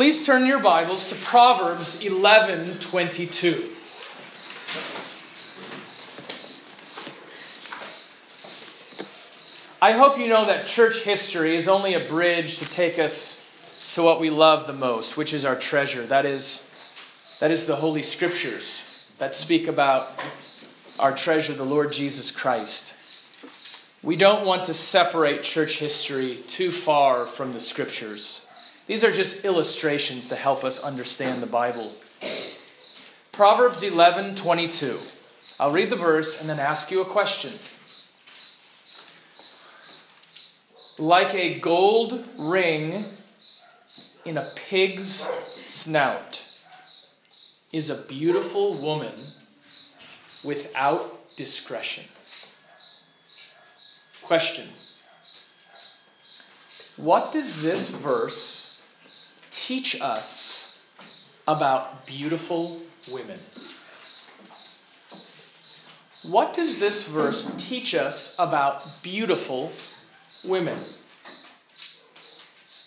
Please turn your Bibles to Proverbs 11:22. I hope you know that church history is only a bridge to take us to what we love the most, which is our treasure. That is, that is the Holy Scriptures that speak about our treasure, the Lord Jesus Christ. We don't want to separate church history too far from the Scriptures. These are just illustrations to help us understand the Bible. Proverbs 11 22. I'll read the verse and then ask you a question. like a gold ring in a pig's snout is a beautiful woman without discretion. Question What does this verse teach us about beautiful women? What does this verse teach us about beautiful women?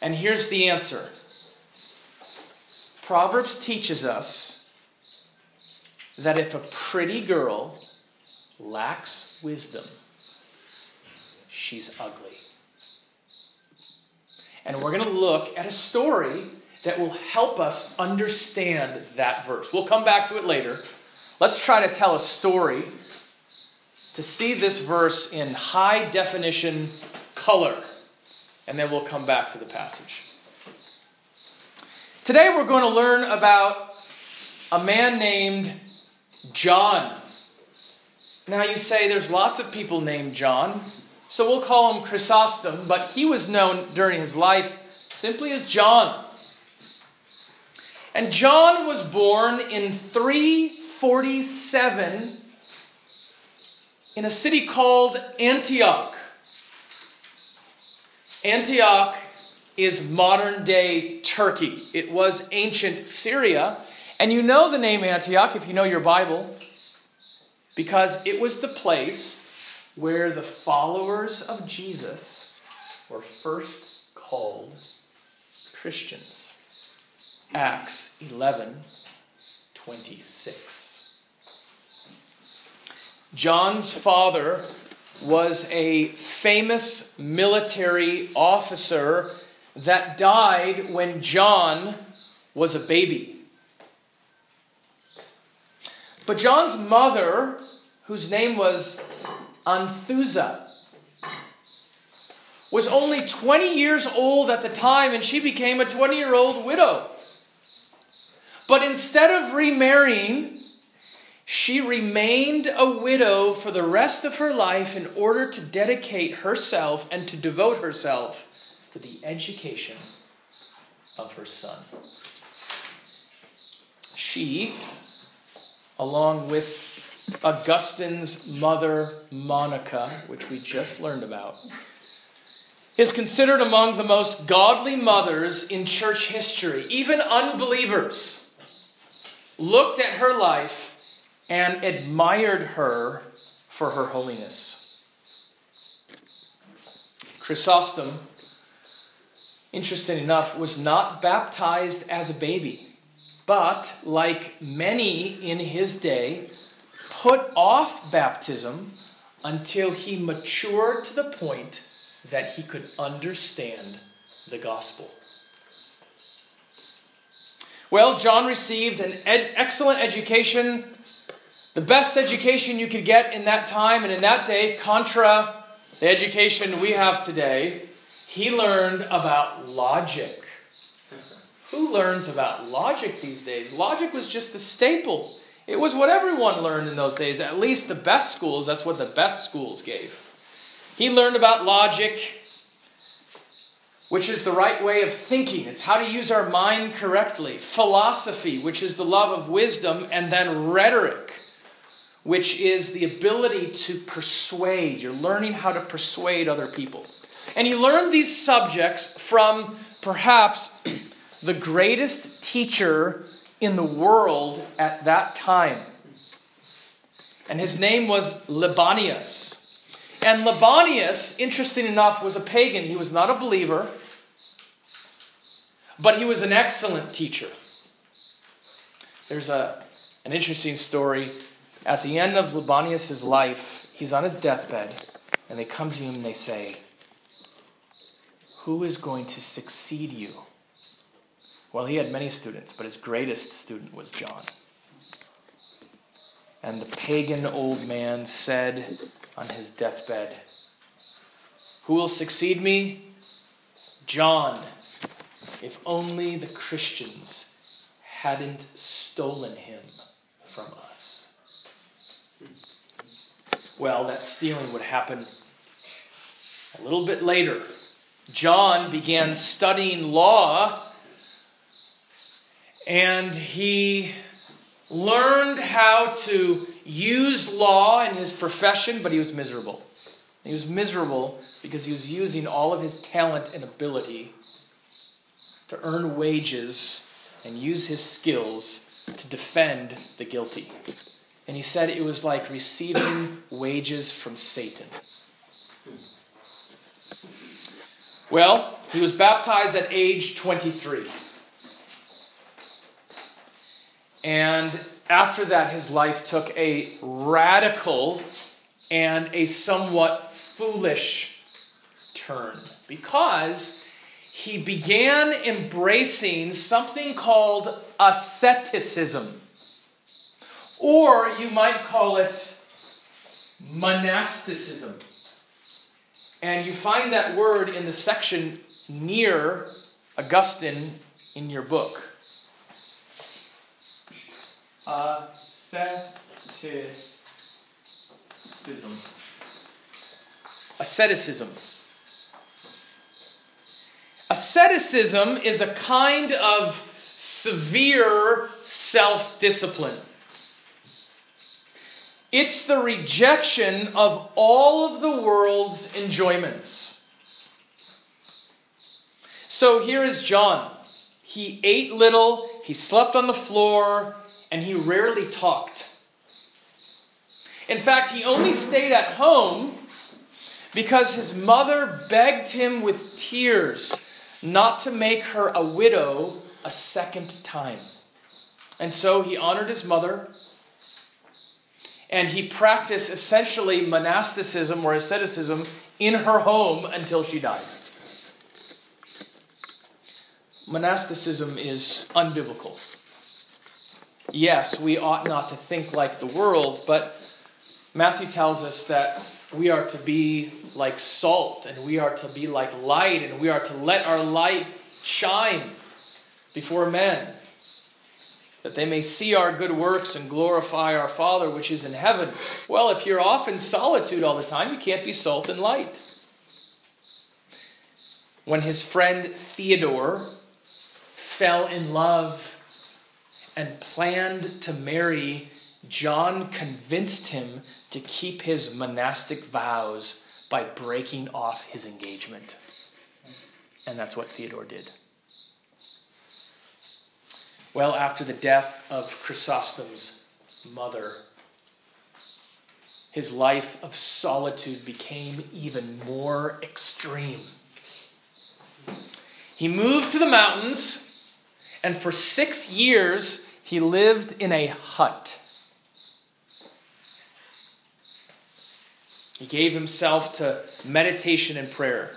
And here's the answer Proverbs teaches us that if a pretty girl lacks wisdom, she's ugly. And we're going to look at a story that will help us understand that verse. We'll come back to it later. Let's try to tell a story to see this verse in high definition color, and then we'll come back to the passage. Today we're going to learn about a man named John. Now you say there's lots of people named John, so we'll call him Chrysostom, but he was known during his life simply as John. And John was born in 347 in a city called Antioch. Antioch is modern day Turkey. It was ancient Syria. And you know the name Antioch if you know your Bible, because it was the place where the followers of Jesus were first called Christians. Acts 11 26. John's father was a famous military officer that died when John was a baby. But John's mother, whose name was Anthusa, was only 20 years old at the time and she became a 20 year old widow. But instead of remarrying, she remained a widow for the rest of her life in order to dedicate herself and to devote herself to the education of her son. She, along with Augustine's mother, Monica, which we just learned about, is considered among the most godly mothers in church history. Even unbelievers looked at her life and admired her for her holiness. Chrysostom, interesting enough, was not baptized as a baby, but like many in his day, put off baptism until he matured to the point that he could understand the gospel. Well, John received an ed- excellent education the best education you could get in that time and in that day, contra the education we have today, he learned about logic. Who learns about logic these days? Logic was just the staple. It was what everyone learned in those days, at least the best schools, that's what the best schools gave. He learned about logic, which is the right way of thinking. It's how to use our mind correctly. Philosophy, which is the love of wisdom, and then rhetoric, which is the ability to persuade. You're learning how to persuade other people. And he learned these subjects from perhaps the greatest teacher in the world at that time. And his name was Libanius. And Libanius, interesting enough, was a pagan. He was not a believer. But he was an excellent teacher. There's a, an interesting story. At the end of Libanius' life, he's on his deathbed, and they come to him and they say, Who is going to succeed you? Well, he had many students, but his greatest student was John. And the pagan old man said on his deathbed, Who will succeed me? John. If only the Christians hadn't stolen him from us. Well, that stealing would happen a little bit later. John began studying law and he learned how to use law in his profession, but he was miserable. He was miserable because he was using all of his talent and ability to earn wages and use his skills to defend the guilty. And he said it was like receiving wages from Satan. Well, he was baptized at age 23. And after that, his life took a radical and a somewhat foolish turn because he began embracing something called asceticism. Or you might call it monasticism. And you find that word in the section near Augustine in your book. Asceticism. Asceticism. Asceticism is a kind of severe self discipline. It's the rejection of all of the world's enjoyments. So here is John. He ate little, he slept on the floor, and he rarely talked. In fact, he only stayed at home because his mother begged him with tears not to make her a widow a second time. And so he honored his mother and he practiced essentially monasticism or asceticism in her home until she died. Monasticism is unbiblical yes, we ought not to think like the world, but Matthew tells us that we are to be like salt and we are to be like light and we are to let our light shine before men that they may see our good works and glorify our Father which is in heaven. Well, if you're off in solitude all the time, you can't be salt and light. When his friend Theodore fell in love and planned to marry, John convinced him to keep his monastic vows by breaking off his engagement. And that's what Theodore did. Well, after the death of Chrysostom's mother, his life of solitude became even more extreme. He moved to the mountains and for six years, he lived in a hut. He gave himself to meditation and prayer.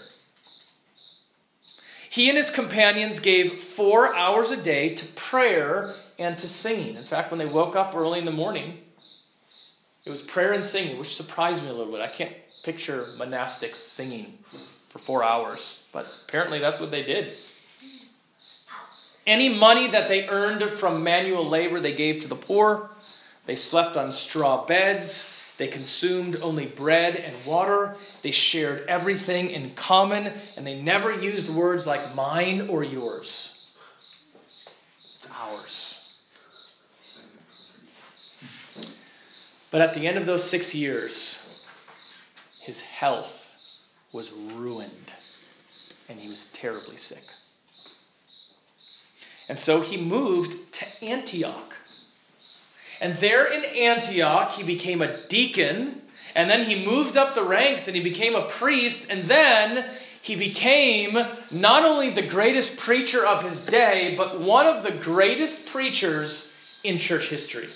He and his companions gave four hours a day to prayer and to singing. In fact, when they woke up early in the morning, it was prayer and singing, which surprised me a little bit. I can't picture monastics singing for four hours, but apparently that's what they did. Any money that they earned from manual labor, they gave to the poor. They slept on straw beds. They consumed only bread and water. They shared everything in common, and they never used words like mine or yours. It's ours. But at the end of those six years, his health was ruined, and he was terribly sick. And so he moved to Antioch. And there in Antioch, he became a deacon. And then he moved up the ranks and he became a priest. And then he became not only the greatest preacher of his day, but one of the greatest preachers in church history.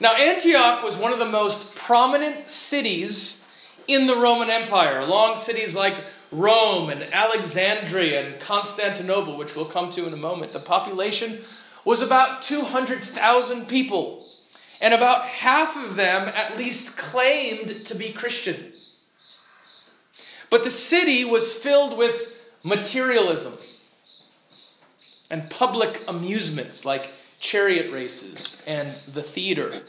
Now, Antioch was one of the most prominent cities in the Roman Empire, along cities like Rome and Alexandria and Constantinople, which we'll come to in a moment. The population was about 200,000 people, and about half of them at least claimed to be Christian. But the city was filled with materialism and public amusements like chariot races and the theater.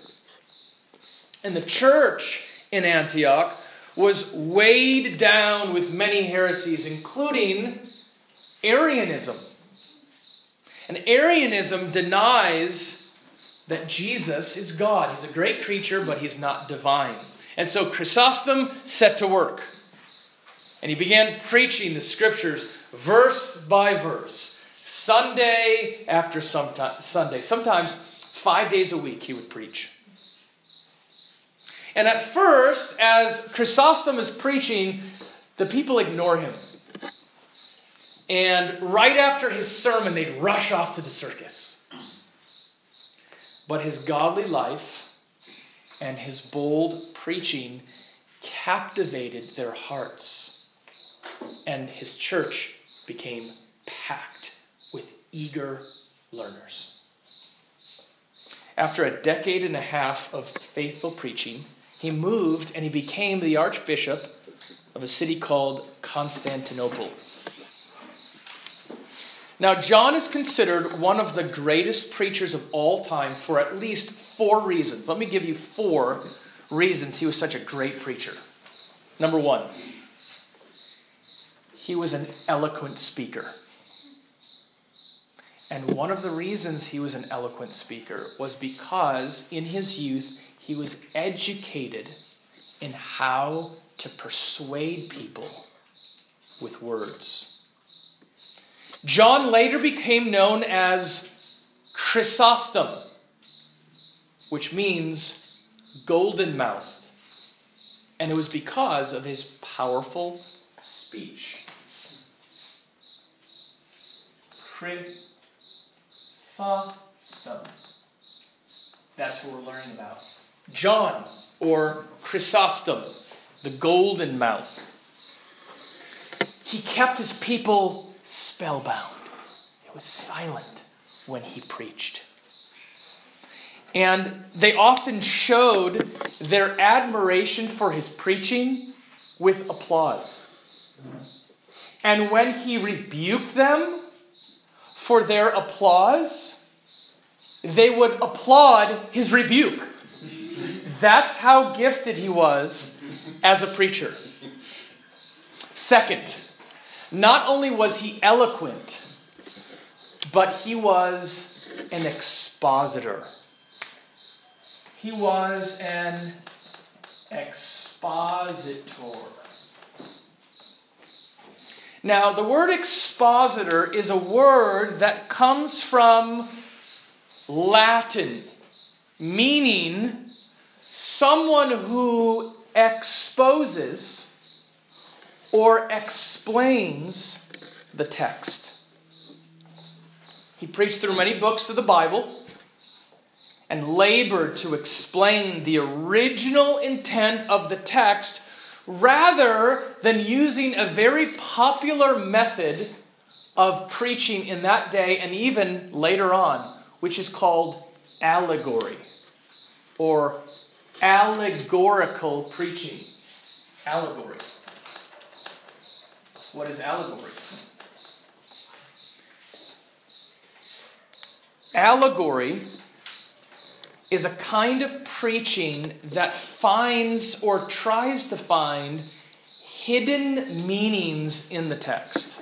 And the church in Antioch was weighed down with many heresies, including Arianism. And Arianism denies that Jesus is God. He's a great creature, but he's not divine. And so Chrysostom set to work. And he began preaching the scriptures verse by verse, Sunday after Sunday. Sometimes five days a week he would preach. And at first, as Chrysostom is preaching, the people ignore him. And right after his sermon, they'd rush off to the circus. But his godly life and his bold preaching captivated their hearts and his church became packed with eager learners. After a decade and a half of faithful preaching, he moved and he became the archbishop of a city called Constantinople. Now, John is considered one of the greatest preachers of all time for at least four reasons. Let me give you four reasons he was such a great preacher. Number one, he was an eloquent speaker. And one of the reasons he was an eloquent speaker was because in his youth he was educated in how to persuade people with words. John later became known as Chrysostom, which means golden mouth. And it was because of his powerful speech. Chrysostom. That's what we're learning about. John, or Chrysostom, the golden mouth. He kept his people spellbound. It was silent when he preached. And they often showed their admiration for his preaching with applause. And when he rebuked them, for their applause, they would applaud his rebuke. That's how gifted he was as a preacher. Second, not only was he eloquent, but he was an expositor. He was an expositor. Now, the word expositor is a word that comes from Latin, meaning someone who exposes or explains the text. He preached through many books of the Bible and labored to explain the original intent of the text rather than using a very popular method of preaching in that day and even later on, which is called allegory or allegorical preaching. Allegory. What is allegory? Allegory is a kind of preaching that finds or tries to find hidden meanings in the text.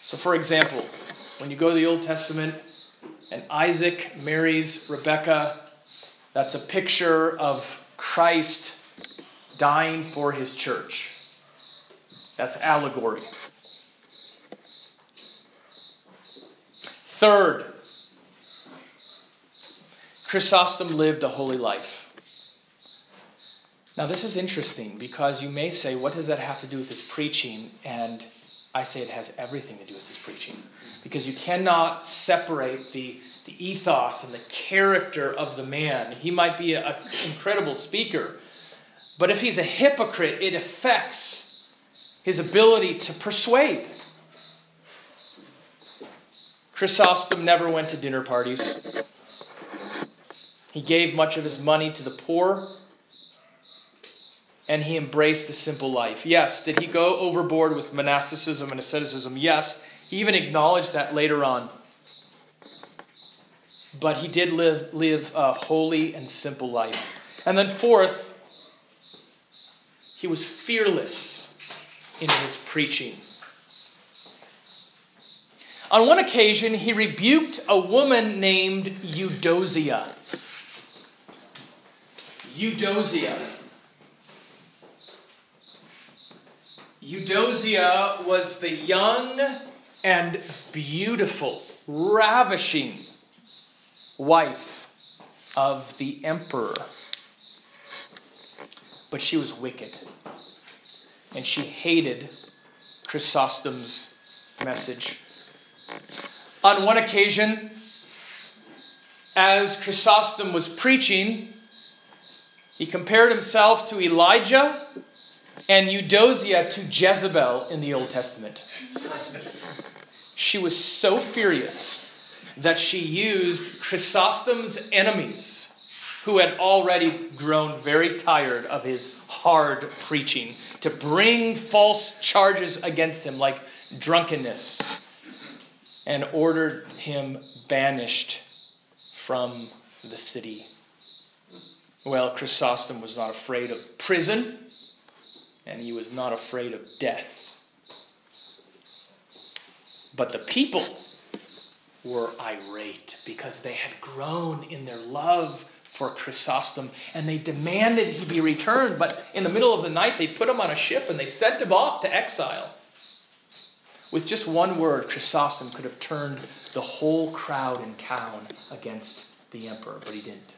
So, for example, when you go to the Old Testament and Isaac marries Rebekah, that's a picture of Christ dying for his church. That's allegory. Third, Chrysostom lived a holy life. Now, this is interesting because you may say, what does that have to do with his preaching? And I say it has everything to do with his preaching. Because you cannot separate the, the ethos and the character of the man. He might be an incredible speaker, but if he's a hypocrite, it affects his ability to persuade. Chrysostom never went to dinner parties. He gave much of his money to the poor and he embraced a simple life. Yes, did he go overboard with monasticism and asceticism? Yes, he even acknowledged that later on. But he did live, live a holy and simple life. And then, fourth, he was fearless in his preaching. On one occasion, he rebuked a woman named Eudosia. Eudosia. Eudosia was the young and beautiful, ravishing wife of the emperor. But she was wicked. And she hated Chrysostom's message. On one occasion, as Chrysostom was preaching, he compared himself to Elijah and Eudosia to Jezebel in the Old Testament. She was so furious that she used Chrysostom's enemies, who had already grown very tired of his hard preaching, to bring false charges against him, like drunkenness, and ordered him banished from the city. Well, Chrysostom was not afraid of prison and he was not afraid of death. But the people were irate because they had grown in their love for Chrysostom and they demanded he be returned. But in the middle of the night, they put him on a ship and they sent him off to exile. With just one word, Chrysostom could have turned the whole crowd in town against the emperor, but he didn't.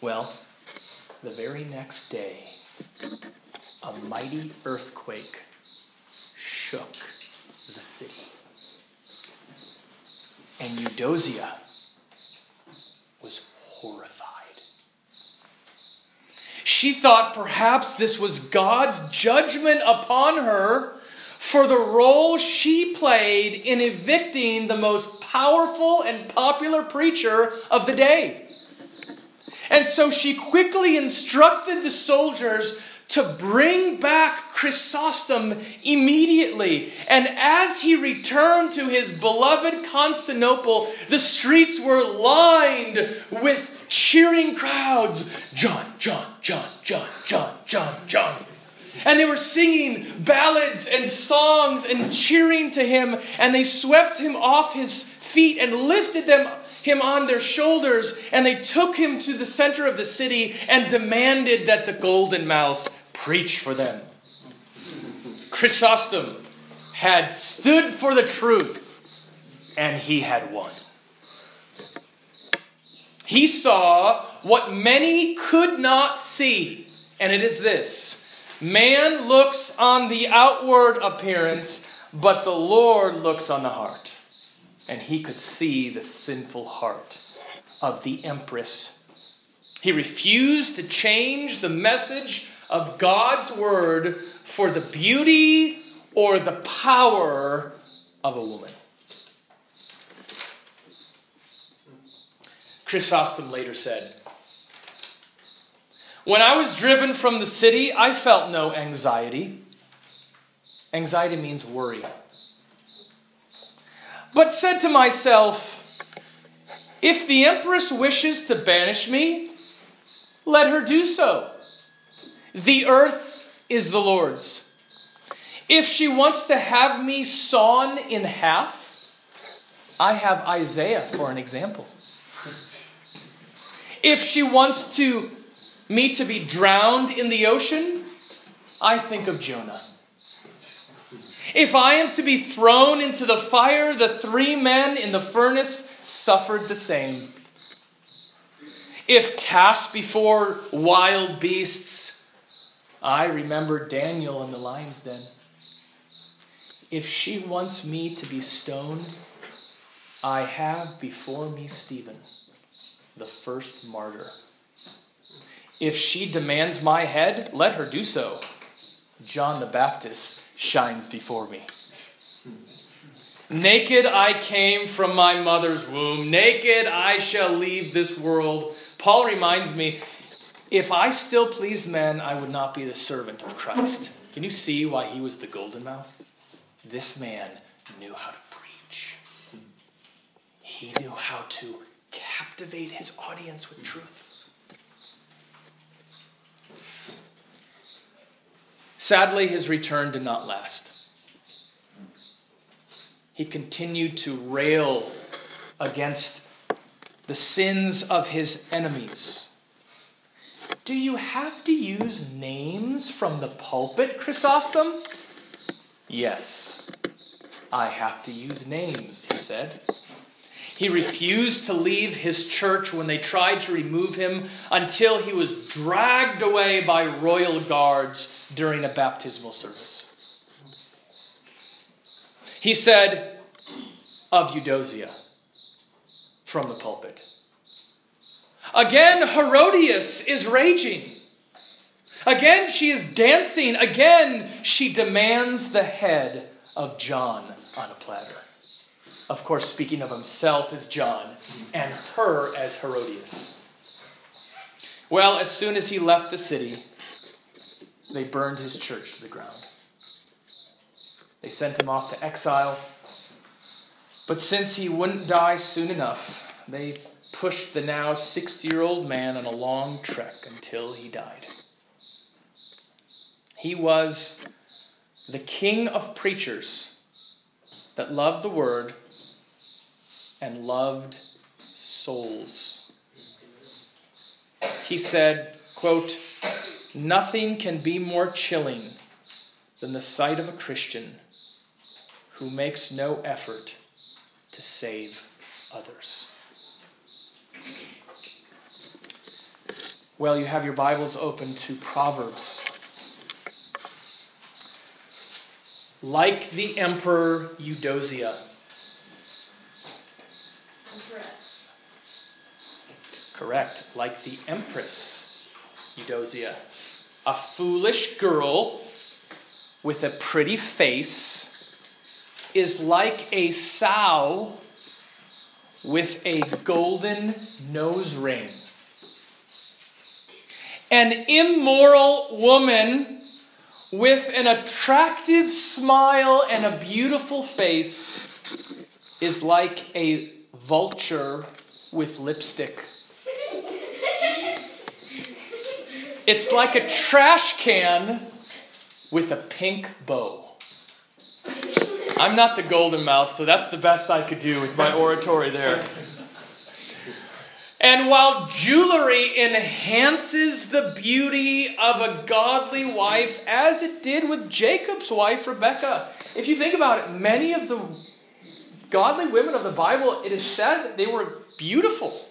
Well, the very next day, a mighty earthquake shook the city. And Eudosia was horrified. She thought perhaps this was God's judgment upon her for the role she played in evicting the most powerful and popular preacher of the day. And so she quickly instructed the soldiers to bring back Chrysostom immediately. And as he returned to his beloved Constantinople, the streets were lined with cheering crowds John, John, John, John, John, John, John. And they were singing ballads and songs and cheering to him, and they swept him off his feet and lifted them him on their shoulders, and they took him to the center of the city and demanded that the golden mouth preach for them. Chrysostom had stood for the truth, and he had won. He saw what many could not see, and it is this man looks on the outward appearance, but the Lord looks on the heart and he could see the sinful heart of the empress. He refused to change the message of God's word for the beauty or the power of a woman. Chrysostom later said, When I was driven from the city, I felt no anxiety. Anxiety means worry but said to myself, If the empress wishes to banish me, let her do so. The earth is the Lord's. If she wants to have me sawn in half, I have Isaiah for an example. If she wants to me to be drowned in the ocean, I think of Jonah. If I am to be thrown into the fire, the three men in the furnace suffered the same. If cast before wild beasts, I remember Daniel in the lion's den. If she wants me to be stoned, I have before me Stephen, the first martyr. If she demands my head, let her do so. John the Baptist shines before me. Naked I came from my mother's womb. Naked I shall leave this world. Paul reminds me if I still pleased men, I would not be the servant of Christ. Can you see why he was the golden mouth? This man knew how to preach, he knew how to captivate his audience with truth. Sadly, his return did not last he continued to rail against the sins of his enemies. Do you have to use names from the pulpit, Chrysostom? Yes, I have to use names, he said. He refused to leave his church when they tried to remove him until he was dragged away by royal guards during a baptismal service. He said of Eudosia from the pulpit. Again, Herodias is raging. Again, she is dancing. Again, she demands the head of John on a platter. Of course, speaking of himself as John and her as Herodias. Well, as soon as he left the city, they burned his church to the ground. They sent him off to exile. But since he wouldn't die soon enough, they pushed the now 60 year old man on a long trek until he died. He was the king of preachers that loved the word and loved souls. He said, quote, Nothing can be more chilling than the sight of a Christian who makes no effort to save others. Well, you have your Bibles open to Proverbs. Like the Emperor Eudosia. Empress. Correct. Like the Empress Eudosia. A foolish girl with a pretty face is like a sow with a golden nose ring. An immoral woman with an attractive smile and a beautiful face is like a vulture with lipstick. It's like a trash can with a pink bow. I'm not the golden mouth, so that's the best I could do with my oratory there. And while jewelry enhances the beauty of a godly wife, as it did with Jacob's wife, Rebecca, if you think about it, many of the godly women of the Bible, it is said that they were beautiful.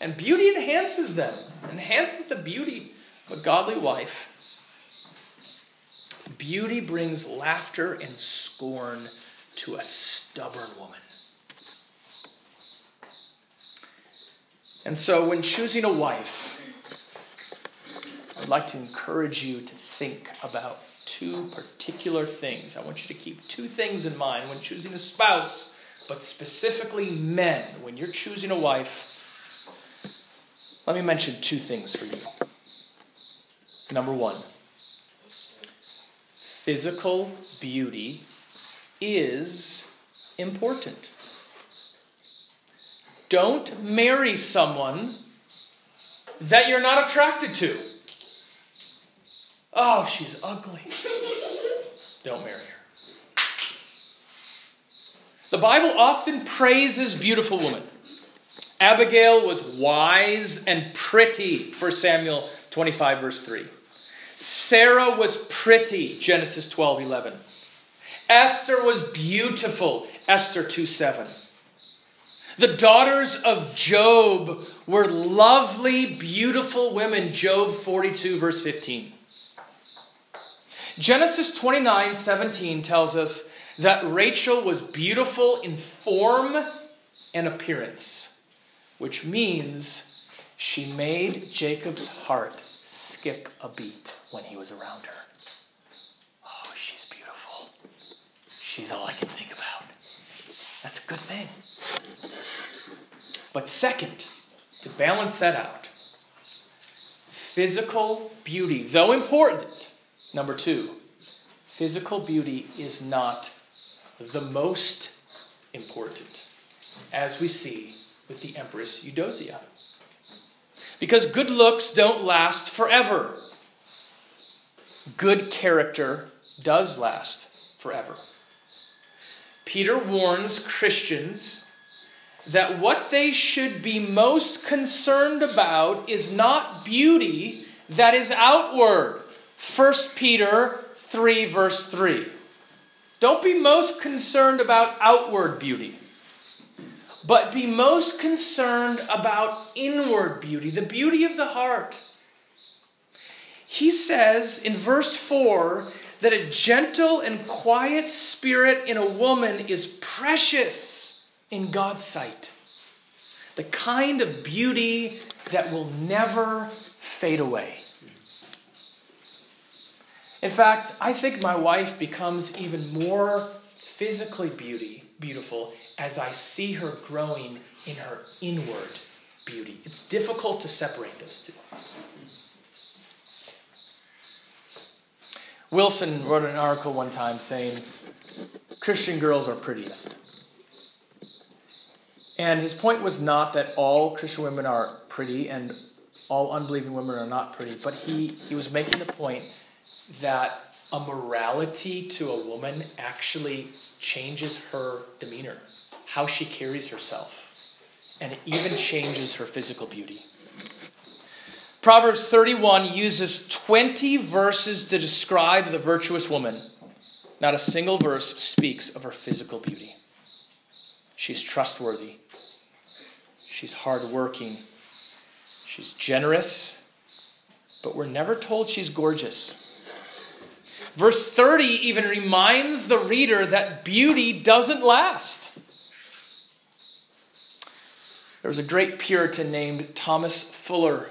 And beauty enhances them, enhances the beauty of a godly wife. Beauty brings laughter and scorn to a stubborn woman. And so, when choosing a wife, I'd like to encourage you to think about two particular things. I want you to keep two things in mind when choosing a spouse, but specifically men. When you're choosing a wife, let me mention two things for you. Number one, physical beauty is important. Don't marry someone that you're not attracted to. Oh, she's ugly. Don't marry her. The Bible often praises beautiful women. Abigail was wise and pretty, for Samuel 25, verse 3. Sarah was pretty, Genesis 12 11. Esther was beautiful, Esther 2 7. The daughters of Job were lovely, beautiful women. Job 42, verse 15. Genesis 29, 17 tells us that Rachel was beautiful in form and appearance, which means she made Jacob's heart skip a beat when he was around her. Oh, she's beautiful. She's all I can think about. That's a good thing. But second, to balance that out, physical beauty, though important, number two, physical beauty is not the most important, as we see with the Empress Eudosia. Because good looks don't last forever. Good character does last forever. Peter warns Christians that what they should be most concerned about is not beauty that is outward. 1 Peter 3, verse 3. Don't be most concerned about outward beauty, but be most concerned about inward beauty, the beauty of the heart. He says in verse 4 that a gentle and quiet spirit in a woman is precious in God's sight. The kind of beauty that will never fade away. In fact, I think my wife becomes even more physically beauty, beautiful as I see her growing in her inward beauty. It's difficult to separate those two. Wilson wrote an article one time saying Christian girls are prettiest. And his point was not that all Christian women are pretty and all unbelieving women are not pretty, but he, he was making the point that a morality to a woman actually changes her demeanor, how she carries herself, and it even changes her physical beauty. Proverbs 31 uses 20 verses to describe the virtuous woman. Not a single verse speaks of her physical beauty. She's trustworthy. She's hardworking. She's generous. But we're never told she's gorgeous. Verse 30 even reminds the reader that beauty doesn't last. There was a great Puritan named Thomas Fuller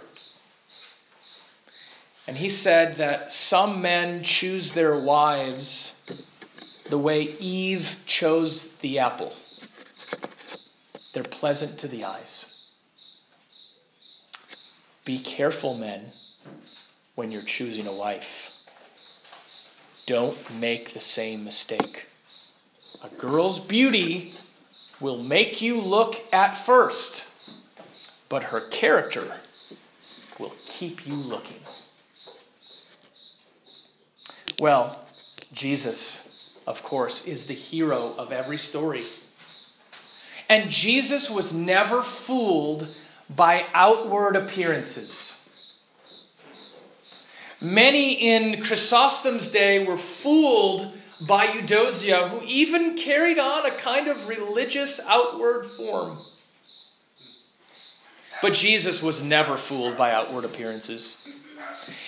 and he said that some men choose their wives the way Eve chose the apple. They're pleasant to the eyes. Be careful, men, when you're choosing a wife. Don't make the same mistake. A girl's beauty will make you look at first, but her character will keep you looking. Well, Jesus, of course, is the hero of every story. And Jesus was never fooled by outward appearances. Many in Chrysostom's day were fooled by Eudosia, who even carried on a kind of religious outward form. But Jesus was never fooled by outward appearances.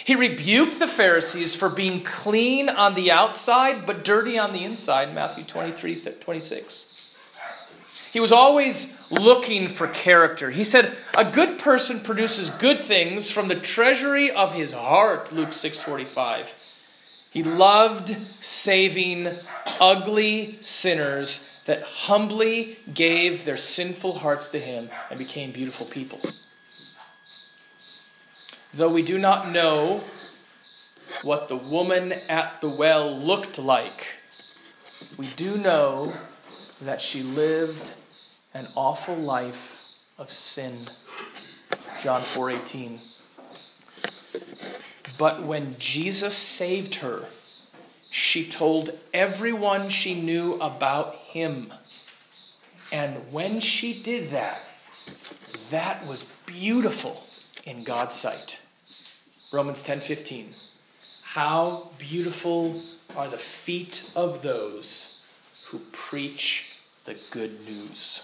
He rebuked the Pharisees for being clean on the outside but dirty on the inside, Matthew 23 26. He was always looking for character. He said, A good person produces good things from the treasury of his heart, Luke 6 45. He loved saving ugly sinners that humbly gave their sinful hearts to him and became beautiful people. Though we do not know what the woman at the well looked like, we do know that she lived an awful life of sin. John 4:18. But when Jesus saved her, she told everyone she knew about him. And when she did that, that was beautiful in God's sight. Romans 10:15. How beautiful are the feet of those who preach the good news.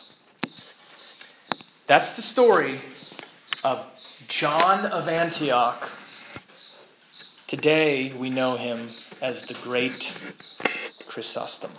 That's the story of John of Antioch. Today we know him as the great Chrysostom.